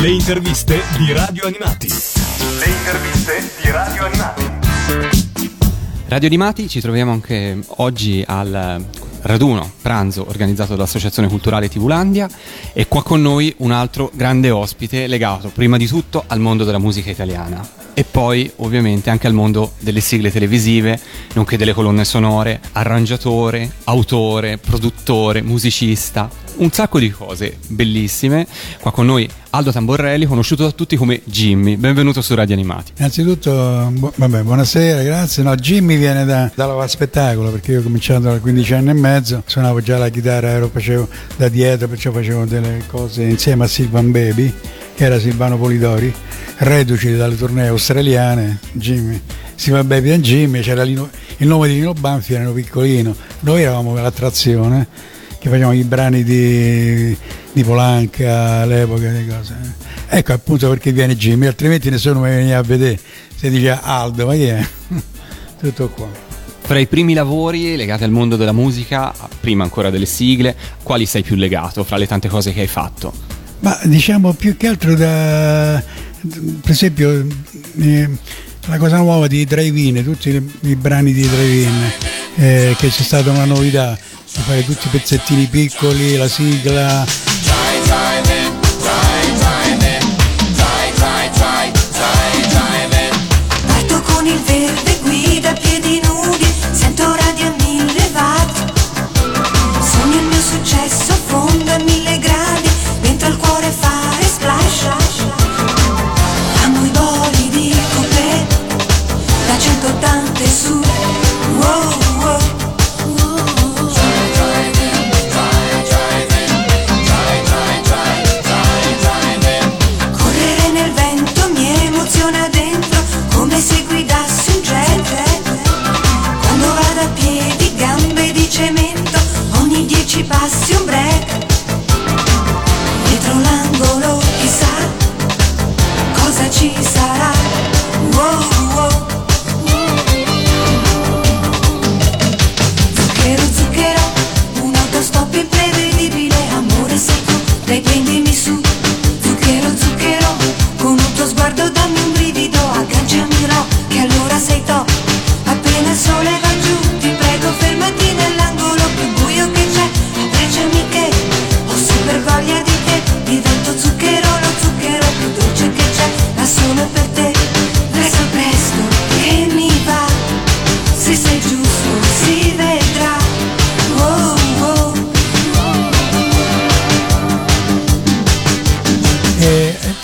Le interviste di Radio Animati. Le interviste di Radio Animati. Radio Animati ci troviamo anche oggi al raduno, pranzo organizzato dall'Associazione Culturale Tivulandia e qua con noi un altro grande ospite legato prima di tutto al mondo della musica italiana e poi ovviamente anche al mondo delle sigle televisive, nonché delle colonne sonore, arrangiatore, autore, produttore, musicista, un sacco di cose bellissime. Qua con noi Aldo Tamborelli, conosciuto da tutti come Jimmy. Benvenuto su Radio Animati. Innanzitutto, bu- vabbè, buonasera, grazie. No, Jimmy viene da, dalla spettacolo perché io ho cominciato a 15 anni e mezzo, suonavo già la chitarra, ero, facevo da dietro, perciò facevo delle cose insieme a Silvan Baby, che era Silvano Polidori, reduci dalle tournée australiane, Jimmy. Silvan Baby e Jimmy, c'era Lino, il nome di Lino Banfi, erano piccolino, noi eravamo l'attrazione che facevamo i brani di, di Polanca all'epoca, di cose. Ecco appunto perché viene Jimmy, altrimenti nessuno mi veniva a vedere. Se dice Aldo, ma chi è? Tutto qua. Fra i primi lavori legati al mondo della musica, prima ancora delle sigle, quali sei più legato fra le tante cose che hai fatto? Ma diciamo più che altro da, per esempio, eh, la cosa nuova di Drive-In, tutti i, i brani di Drive-In, eh, che c'è stata una novità, fare tutti i pezzettini piccoli, la sigla.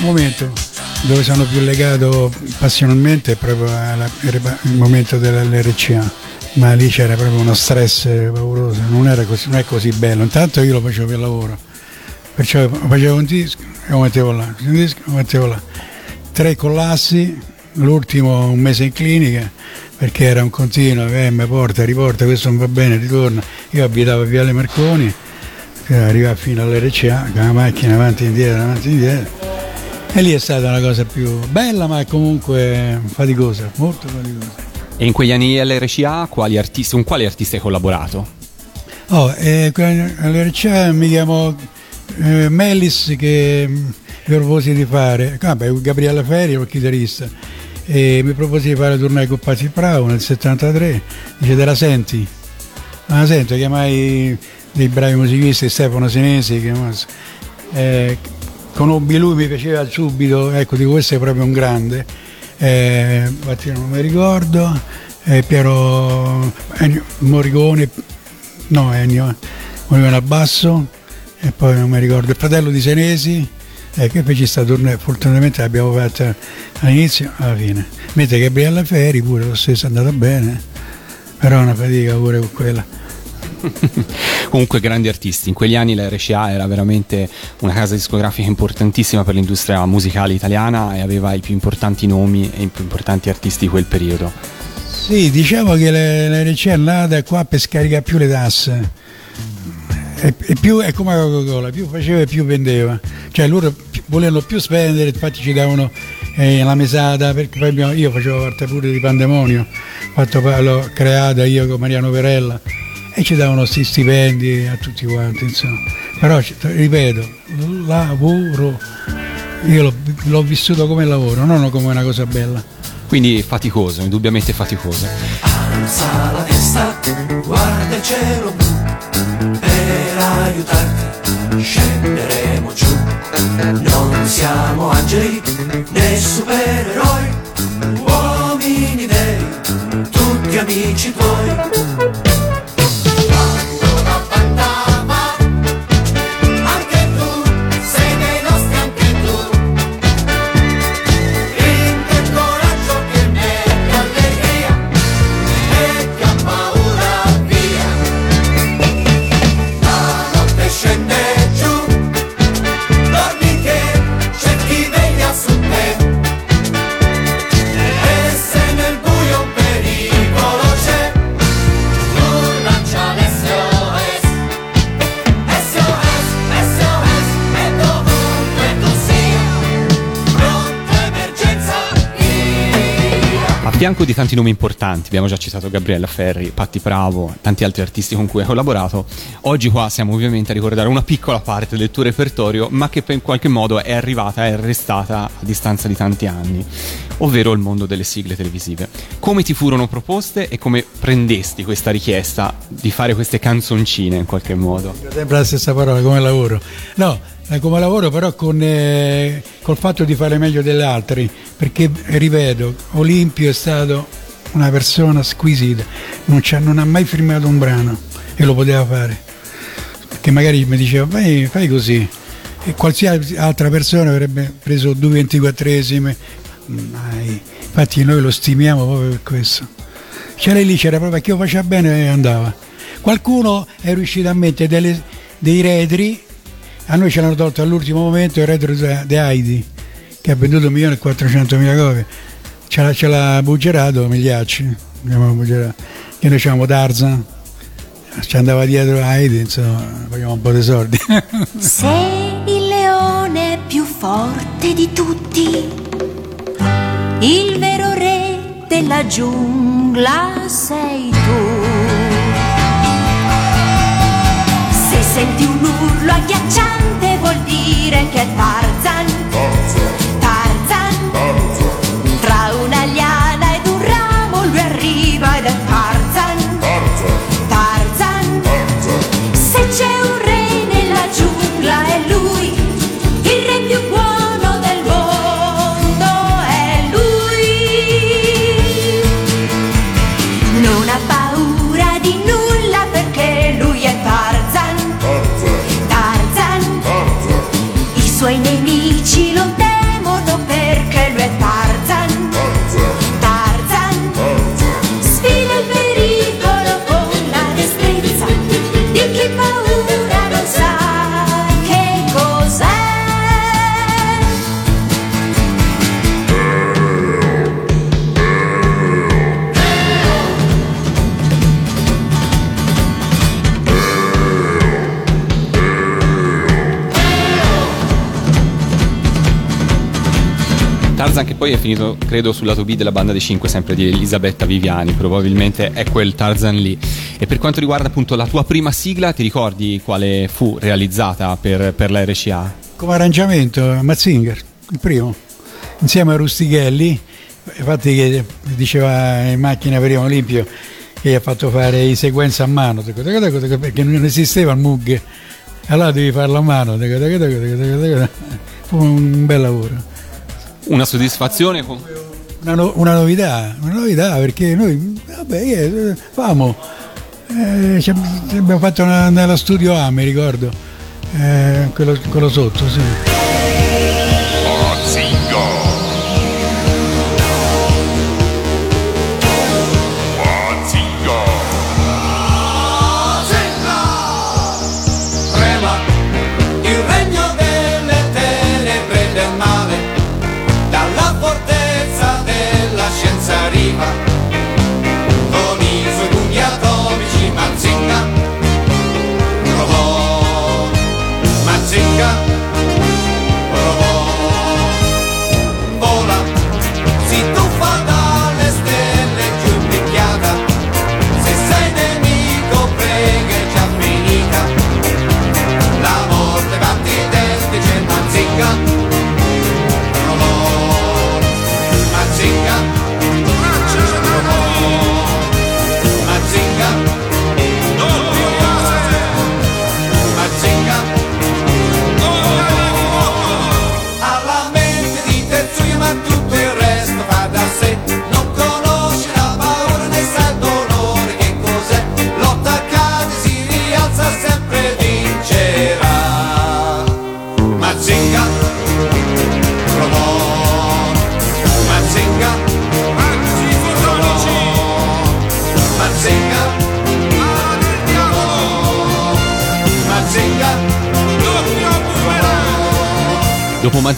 Momento dove sono più legato passionalmente è proprio alla- il momento dell'RCA, ma lì c'era proprio uno stress pauroso, non, così, non è così bello. Intanto io lo facevo per lavoro, perciò facevo un disco e lo mettevo là, un disco e lo mettevo là. Tre collassi, l'ultimo un mese in clinica perché era un continuo, eh, mi porta, riporta, questo non va bene, ritorna. Io abitavo a Viale Marconi, arrivava fino all'RCA con la macchina avanti e indietro, avanti e indietro. E lì è stata una cosa più bella ma comunque faticosa, molto faticosa. E in quegli anni all'RCA artisti, con quali artisti hai collaborato? Oh, eh, all'RCA mi chiamo eh, Mellis che mm, mi proposi di fare, vabbè, Gabriele Ferri, il chitarrista, e mi proposi di fare tournée con Pazzi Bravo nel 73, dice te la senti? Ma la sento, chiamai dei bravi musicisti, Stefano Senesi, che eh, conobbi lui, mi piaceva subito, ecco, dico questo è proprio un grande, eh, non mi ricordo, eh, Piero Ennio Morricone, no Ennio, Morricone al e poi non mi ricordo, il fratello di Senesi, eh, che fece sta tournée, fortunatamente l'abbiamo fatta all'inizio alla fine. Mentre Gabriella Ferri pure lo stesso è andata bene, però è una fatica pure con quella. Comunque grandi artisti, in quegli anni la RCA era veramente una casa discografica importantissima per l'industria musicale italiana e aveva i più importanti nomi e i più importanti artisti di quel periodo. Sì, diciamo che la, RCA è nata qua per scaricare più le tasse. E, più, è come la Coca-Cola, più faceva e più vendeva. Cioè loro volevano più spendere, infatti ci davano eh, la mesata, perché poi io facevo parte pure di Pandemonio, fatto, l'ho creata io con Mariano Perella e ci davano questi stipendi a tutti quanti, insomma. Però ripeto, lavoro, io l'ho, l'ho vissuto come lavoro, non come una cosa bella. Quindi faticoso, indubbiamente faticoso. Alza la testa, guarda il cielo blu, per aiutarti scenderemo giù. Non siamo angeli né supereroi, uomini veri, tutti amici tuoi. Fianco di tanti nomi importanti, abbiamo già citato Gabriella Ferri, Patti Bravo, tanti altri artisti con cui hai collaborato, oggi qua siamo ovviamente a ricordare una piccola parte del tuo repertorio, ma che in qualche modo è arrivata, è restata a distanza di tanti anni, ovvero il mondo delle sigle televisive. Come ti furono proposte e come prendesti questa richiesta di fare queste canzoncine in qualche modo? Sempre la stessa parola, come lavoro. No, come lavoro però con, eh, col fatto di fare meglio degli altri, perché ripeto, Olimpio è stato una persona squisita, non, non ha mai firmato un brano e lo poteva fare, perché magari mi diceva fai, fai così e qualsiasi altra persona avrebbe preso due ventiquattresime, mai. infatti noi lo stimiamo proprio per questo. C'era lì, c'era proprio chi lo faceva bene e andava. Qualcuno è riuscito a mettere delle- dei retri, a noi ce l'hanno tolto all'ultimo momento il retro di Heidi, che ha venduto 1.400.000 copie. Ce l'ha, ce l'ha buggerato Migliacci, che noi facevamo Tarzan, ci andava dietro Heidi, insomma, facevamo un po' di soldi. Sei il leone più forte di tutti, il vero re della giungla sei tu. Senti un urlo agghiacciante vuol dire che è Tarzan. Tarzan. Tra una liana ed un ramo lui arriva ed è Tarzan. Tarzan. Se c'è un re poi è finito, credo, sul lato B della banda dei 5, sempre di Elisabetta Viviani, probabilmente è quel Tarzan lì. E per quanto riguarda appunto la tua prima sigla, ti ricordi quale fu realizzata per, per la RCA? Come arrangiamento Mazzinger, il primo, insieme a Rustichelli, infatti che diceva in macchina per Olimpio che gli ha fatto fare i sequenze a mano, perché non esisteva il Mug, allora devi farlo a mano, fu un bel lavoro. Una soddisfazione. Una, no- una novità, una novità perché noi, vabbè, eh, famo, eh, abbiamo fatto nello studio A, mi ricordo, eh, quello, quello sotto, sì.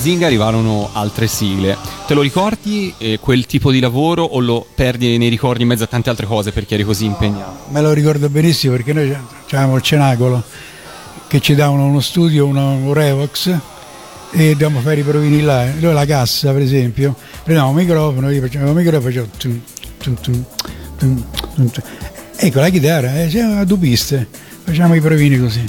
Mazinga arrivarono altre sigle. Te lo ricordi eh, quel tipo di lavoro o lo perdi nei ricordi in mezzo a tante altre cose perché eri così impegnato? Me lo ricordo benissimo perché noi avevamo il cenacolo che ci davano uno studio, uno, un Revox e dovevamo fare i provini là. Noi la cassa, per esempio, prendevamo un microfono, io facevo il microfono e facevo tum, tum, tum, tum, tum, tum. Ecco la chitarra, eh, siamo a due piste, facciamo i provini così.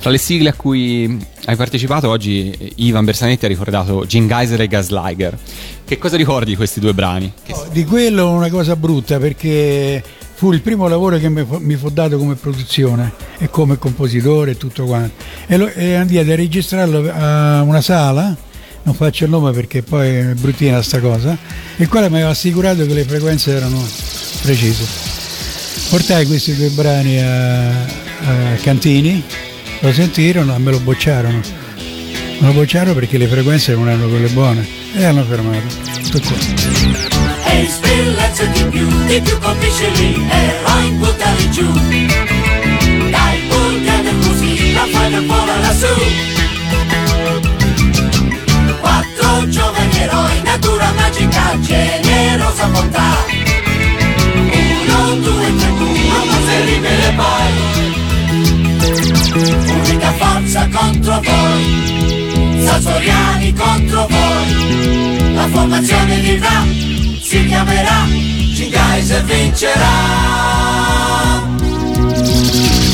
Tra le sigle a cui hai partecipato oggi eh, Ivan Bersanetti ha ricordato Gin Geyser e Gasliger. Che cosa ricordi di questi due brani? Che- Di quello una cosa brutta perché fu il primo lavoro che mi fu, mi fu dato come produzione e come compositore e tutto quanto. E, lo, e andai a registrarlo a una sala, non faccio il nome perché poi è bruttina sta cosa, il quale mi aveva assicurato che le frequenze erano precise. Portai questi due brani a, a Cantini, lo sentirono e me lo bocciarono. Me lo bocciarono perché le frequenze non erano quelle buone e hanno fermato. Tutto qua. Dai buttali così, la fai del volo lassù contro voi. Sasoriani contro voi. La formazione vivrà Si chiamerà Gingais vincerà.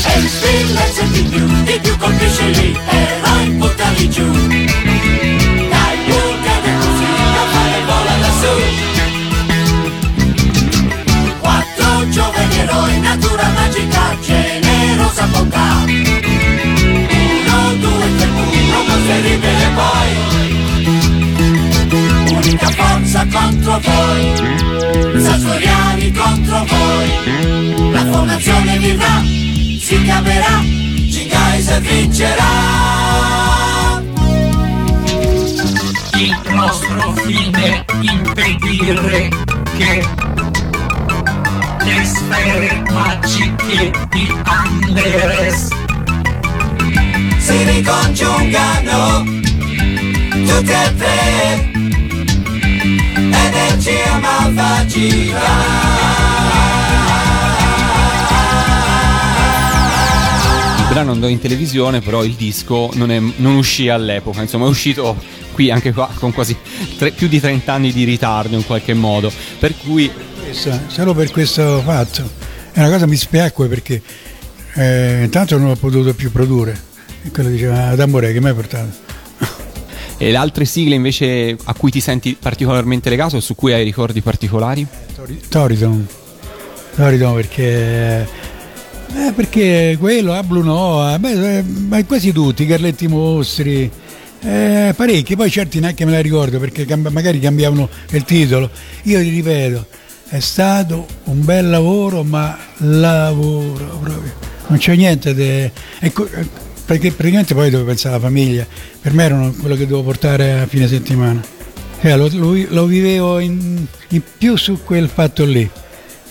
E il spillezzo di più Di più colpisce lì Eroi buttali giù. Dai buttali così giovani eroi Natura magica Generosa bontà rivele poi. Unica forza contro voi. Sasoriani contro voi. La formazione vivrà Si chiamerà Gingais vincerà. Il nostro fine impedire che le sfere magiche di Anderes Si ricongiungano Tutte e tre Energia malvagia Il brano andò in televisione, però il disco non, è- non uscì all'epoca, insomma è uscito qui anche qua con quasi tre- più di 30 anni di ritardo in qualche modo, per cui solo per questo fatto. È una cosa mi spiacque perché eh, intanto non ho potuto più produrre. E quello diceva, ah, Tambore che mi hai portato? e le altre sigle invece a cui ti senti particolarmente legato o su cui hai ricordi particolari? Tori- Toriton. Toriton perché... eh, perché quello, a Blue Noa, beh, eh, ma quasi tutti, i Carletti Mostri, eh, parecchi, poi certi neanche me la ricordo perché cambi- magari cambiavano il titolo. Io ti ripeto, è stato un bel lavoro, ma lavoro proprio. Non c'è niente di... ecco, eh, perché praticamente poi devo pensare alla famiglia. Per me erano quello che devo portare a fine settimana. Eh, lo, lo- lo vivevo in, in più su quel fatto lì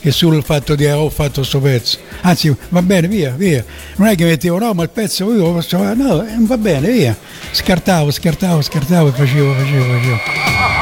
che sul fatto di ho fatto sto pezzo. Anzi, va bene, via, via. Non è che mettevo no, ma il pezzo io lo posso fare. No, eh, va bene, via. Scartavo, scartavo, scartavo e facevo, facevo, facevo.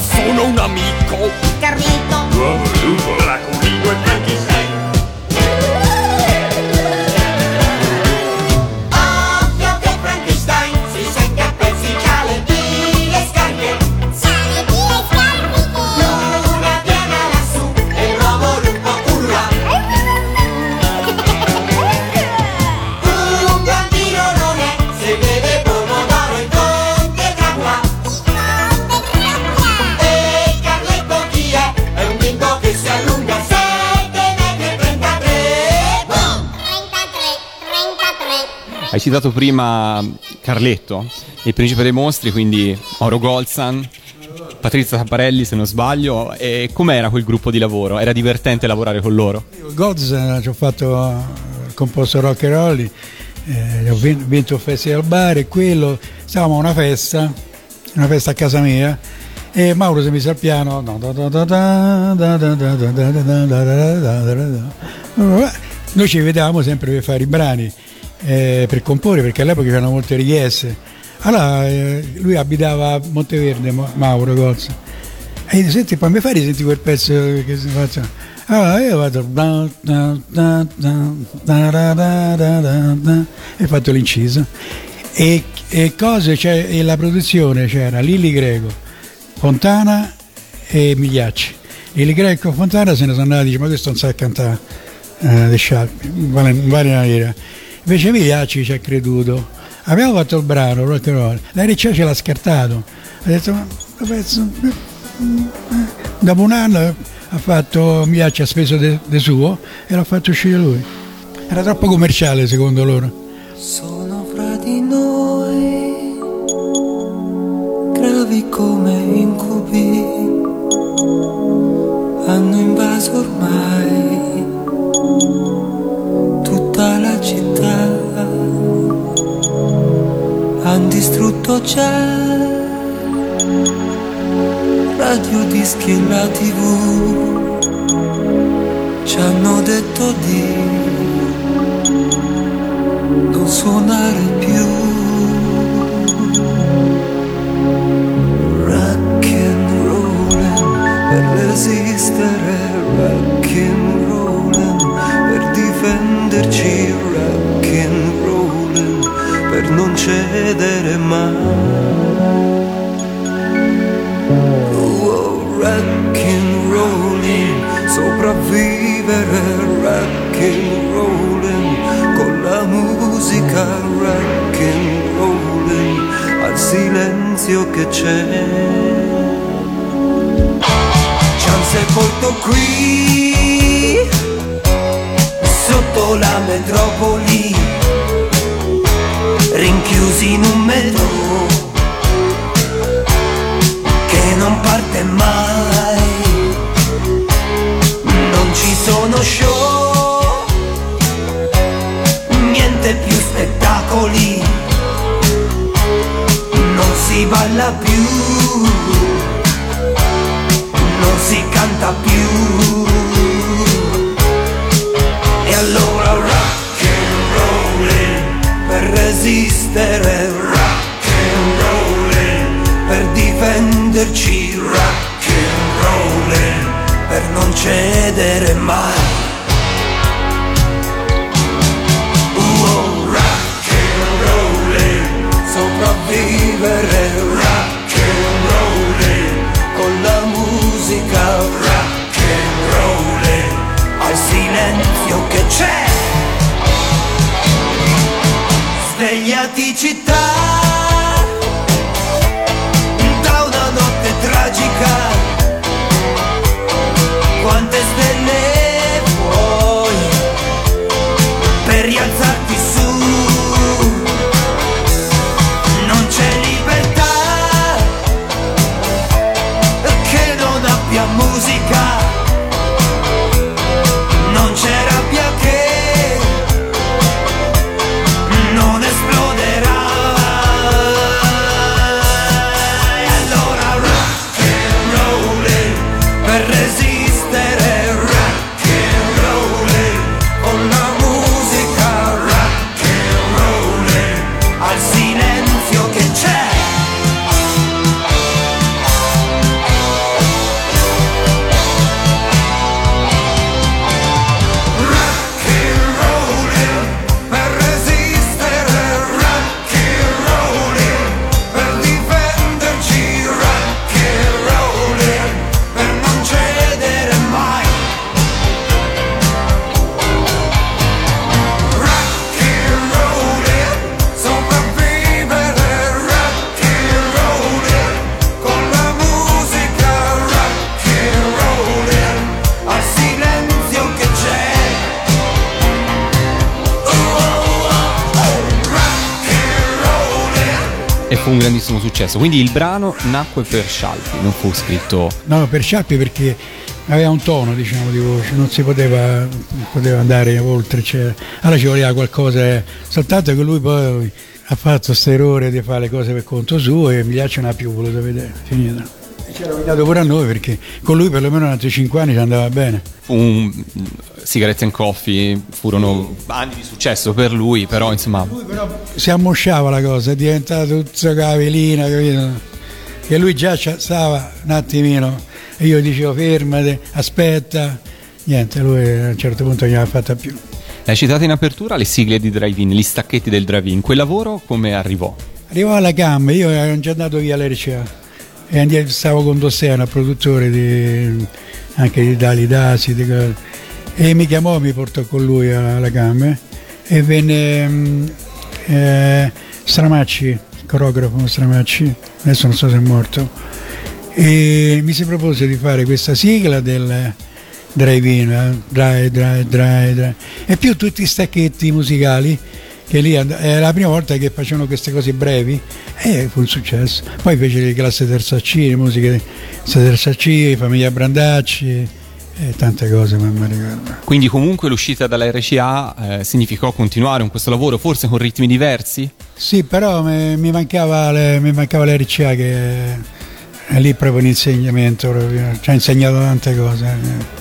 Sono un amico. Carlito! L'uomo lupo, l'aculino e Frankenstein Hai citato prima Carletto, il principe dei mostri, quindi Mauro Golzan, Patrizia Tapparelli se non sbaglio. E com'era quel gruppo di lavoro? Era divertente lavorare con loro? Eh, ci ho fatto eh, composto rock and roll, eh, ho vin- vinto il festival bar e quello, stavamo a una festa, una festa a casa mia e Mauro si messo al piano noi ci vedevamo sempre per fare i brani eh, per comporre perché all'epoca c'erano molte richieste allora eh, lui abitava a Monteverde Ma- Mauro Golz e io, senti poi mi fai risenti quel pezzo che si faccia allora io vado e fatto l'inciso e, e cose cioè, e la produzione c'era Lilli Greco Fontana e Migliacci Lilli Greco e Fontana se ne sono andati dice ma questo non sa cantare eh, The Sharp in vale, in vale maniera invece Migliacci ci ha creduto. Abbiamo fatto il brano rock and roll la RCA ce l'ha scartato. Ha detto ma pezzo dopo un anno ha fatto Migliacci ha speso de, de suo e l'ha fatto uscire lui. Era troppo commerciale secondo loro. Sono fra di noi, gravi come incubi, hanno invaso ormai distrutto già radio, dischi e la tv, ci hanno detto di non suonare più. Rock and rollin' per resistere, rock and rollin' per difenderci, per non cedere mai. Oh, rock and sopravvivere, rock and rollin' con la musica rock and rollin' al silenzio che c'è. Ci han sepolto qui, sotto la metropoli, rinchiusi in un metro che non parte mai. Non ci sono show niente più spettacoli, non si balla più, non si canta più. Fu un grandissimo successo. Quindi il brano nacque per Scialpi, non fu scritto No, per Sciarpi perché aveva un tono diciamo di voce, non si poteva, poteva andare oltre, cioè, allora ci voleva qualcosa, soltanto che lui poi ha fatto questo errore di fare le cose per conto suo e Migliaccio non ha più voluto vedere, finita. E ci era rovinato pure a noi perché con lui perlomeno altri 5 anni ci andava bene. un Sigarette and Coffee, furono anni di successo per lui, però insomma Lui però si ammosciava la cosa, è diventato tutta cavelina, capito? Che lui già stava un attimino e io dicevo fermate, aspetta, niente, lui a un certo punto non gliel'ha fatta più. hai citato in apertura le sigle di drive-in, gli stacchetti del drive-in. Quel lavoro come arrivò? Arrivò alla CAM, io ero già andato via all'RCA e stavo con Dossena, produttore di, anche di Dali Dasi, di e mi chiamò, mi portò con lui alla CAM eh, e venne mm, eh, Stramacci, coreografo Stramacci, adesso non so se è morto, e mi si propose di fare questa sigla del drive-in, eh, drive, drive, drive, drive, e più tutti i stacchetti musicali che lì è la prima volta che facevano queste cose brevi e fu un successo. Poi fece le classe terza C, le musiche terza C, famiglia Brandacci e tante cose, mi ricordo. Quindi comunque l'uscita dalla RCA eh, significò continuare con questo lavoro, forse con ritmi diversi? Sì, però mi, mi mancava le- mi mancava l'RCA che è lì proprio un insegnamento, proprio, ci ha insegnato tante cose. eh.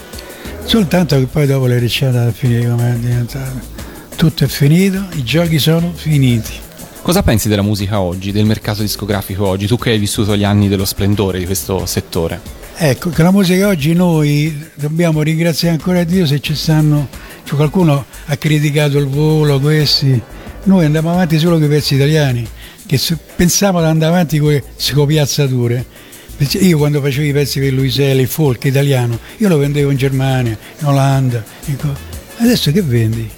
Soltanto che poi dopo l'RCA è andata a finire come è diventato. Tutto è finito, i giochi sono finiti. Cosa pensi della musica oggi, del mercato discografico oggi? Tu che hai vissuto gli anni dello splendore di questo settore. Ecco, che la musica oggi noi dobbiamo ringraziare ancora Dio se ci stanno, cioè qualcuno ha criticato il volo, questi, noi andiamo avanti solo con i pezzi italiani, che pensavamo di andare avanti con le scopiazzature. Io quando facevo i pezzi per Luiselli, il folk italiano, io lo vendevo in Germania, in Olanda, in co- adesso che vendi?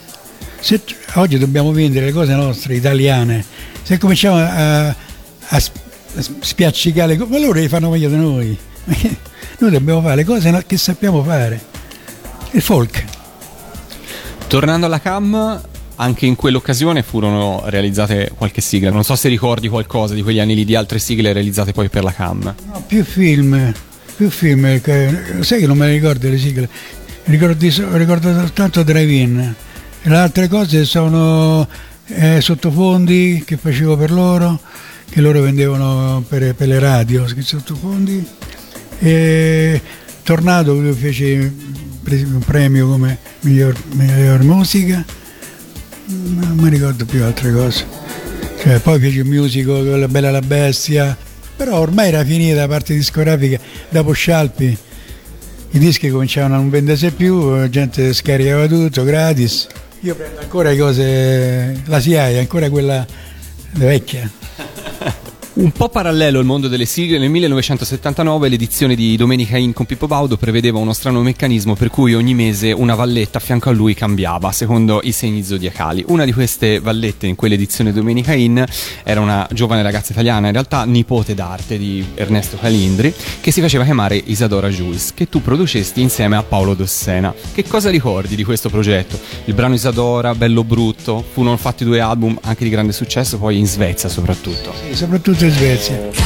Se oggi dobbiamo vendere le cose nostre, italiane, se cominciamo a, a sp- a spiaccicare le cose, ma loro le fanno meglio di noi. Noi dobbiamo fare le cose che sappiamo fare. Il folk. Tornando alla CAM, anche in quell'occasione furono realizzate qualche sigla. Non so se ricordi qualcosa di quegli anni lì, di altre sigle realizzate poi per la CAM. No, più film, più film, che- sai che non me ne ricordo le sigle, ricordo, ricordo soltanto Drive-In. Le altre cose sono eh, sottofondi che facevo per loro, che loro vendevano per, per le radio, sottofondi. E Tornado lui fece un premio come miglior, miglior musica, non mi ricordo più altre cose. Cioè, poi fece un musical con La Bella la Bestia, però ormai era finita la parte discografica, dopo Scialpi i dischi cominciavano a non vendersi più, la gente scaricava tutto gratis. Io prendo ancora le cose, la SIAE, ancora quella vecchia. Un po' parallelo al mondo delle sigle, nel 1979 l'edizione di Domenica In con Pippo Baudo prevedeva uno strano meccanismo per cui ogni mese una valletta a fianco a lui cambiava, secondo i segni zodiacali. Una di queste vallette in quell'edizione Domenica In era una giovane ragazza italiana, in realtà nipote d'arte di Ernesto Calindri, che si faceva chiamare Isadora Jules, che tu producesti insieme a Paolo Dossena. Che cosa ricordi di questo progetto? Il brano Isadora, Bello Brutto, furono fatti due album anche di grande successo, poi in Svezia soprattutto. E soprattutto in Svezia.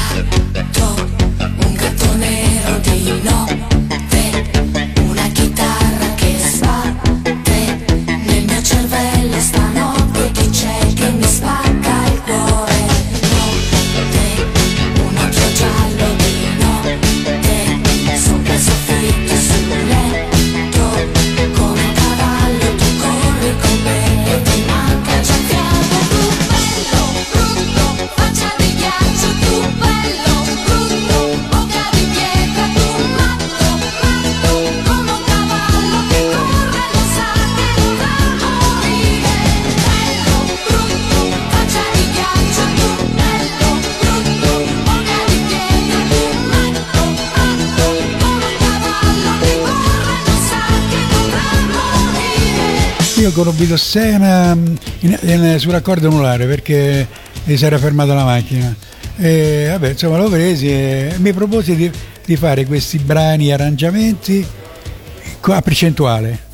Morire. Io conobbi Dossena mm, in, in, sul raccordo anulare perché mi si era fermata la macchina. E vabbè, insomma, l'ho presi e mi proposi di, di fare questi brani arrangiamenti a percentuale.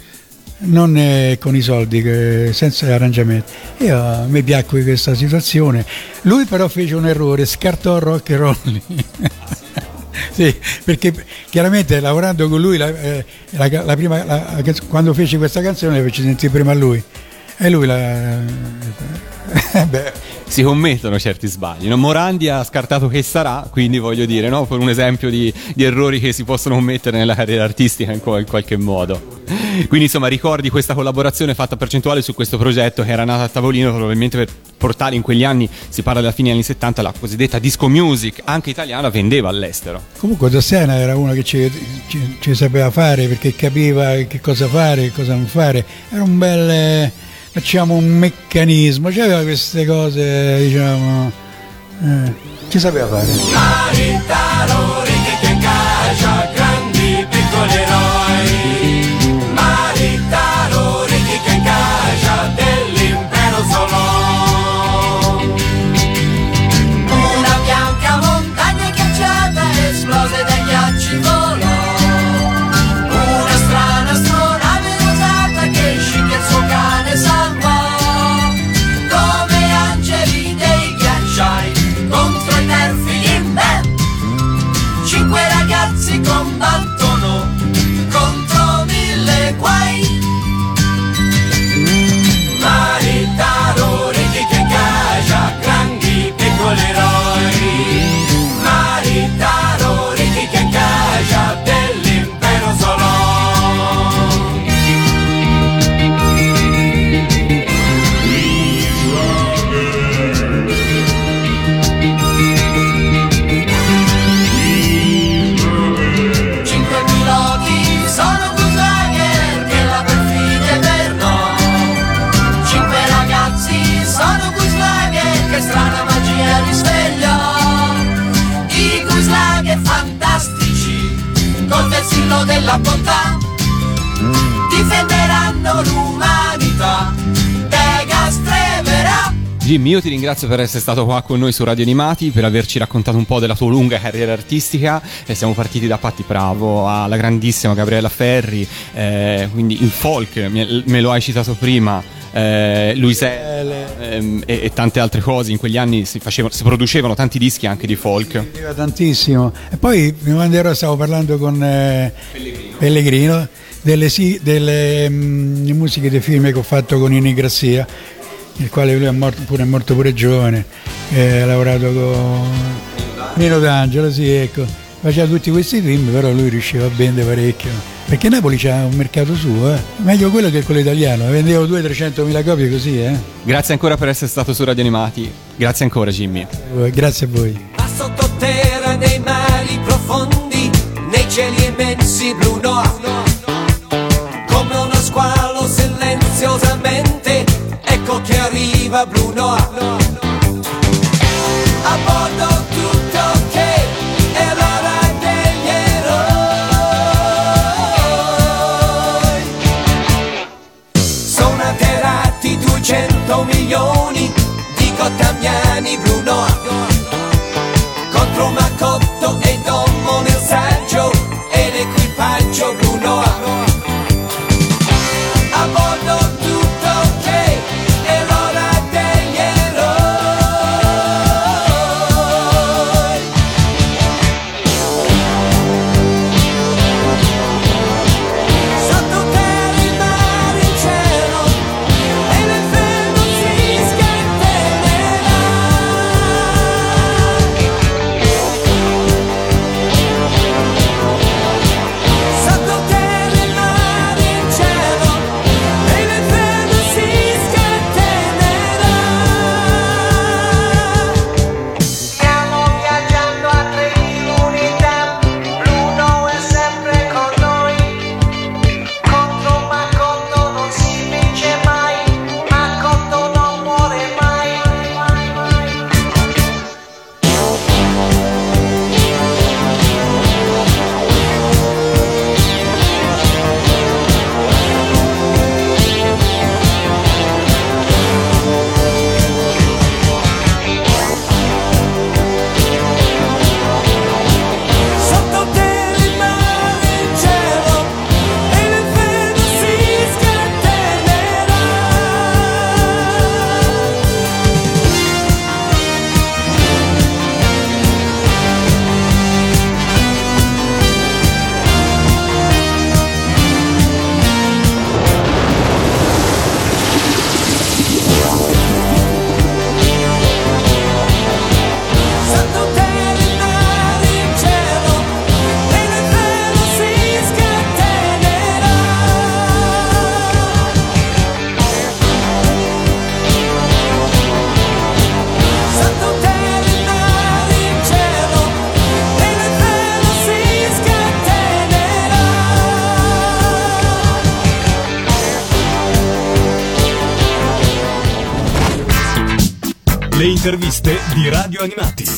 non eh, con i soldi, che- senza arrangiamenti. Io, a me piacque questa situazione. Lui però fece un errore, scartò rock and roll. Sì, perché chiaramente lavorando con lui, la, eh, la- la prima- quando feci questa canzone la feci sentire prima lui. E lui la... eh, Si commettono certi sbagli. no? Morandi ha scartato che sarà, quindi voglio dire, no? per un esempio di, di errori che si possono commettere nella carriera artistica in qualche modo. Quindi insomma ricordi questa collaborazione fatta percentuale su questo progetto che era nato a tavolino probabilmente per portare in quegli anni, si parla della fine degli anni 70, la cosiddetta disco music, anche italiana, vendeva all'estero. Comunque Dossiana era uno che ci, ci- ci sapeva fare perché capiva che cosa fare, che cosa non fare. Era un bel, facciamo un meccanismo, c'aveva queste cose, diciamo, eh, ci sapeva fare. Vessillo della Jimmy, io ti ringrazio per essere stato qua con noi su Radio Animati, per averci raccontato un po' della tua lunga carriera artistica. E siamo partiti da Patti Bravo alla grandissima Gabriella Ferri, eh, quindi il folk, me, lo hai citato prima. Eh, Luiselle ehm, e, e tante altre cose in quegli anni si, facevano, si producevano tanti dischi anche di folk piaceva tantissimo. E poi quando ero stavo parlando con eh, Pellegrino, delle, sì- delle mm, musiche dei film che ho fatto con Ini il quale lui è morto pure, è morto pure giovane, eh, ha lavorato con Nino D'Angelo, sì, ecco. Faceva tutti questi film, però lui riusciva a vendere parecchio. Perché Napoli c'ha un mercato suo, eh. Meglio quello che quello italiano. Vendevo 200-300 mila copie così, eh. grazie ancora per essere stato su Radio Animati grazie ancora Jimmy Grazie a voi. Ma sottoterra nei mari profondi, nei cieli immensi blu noir. Come uno squalo silenziosamente, che arriva blu interviste di Radio Animati.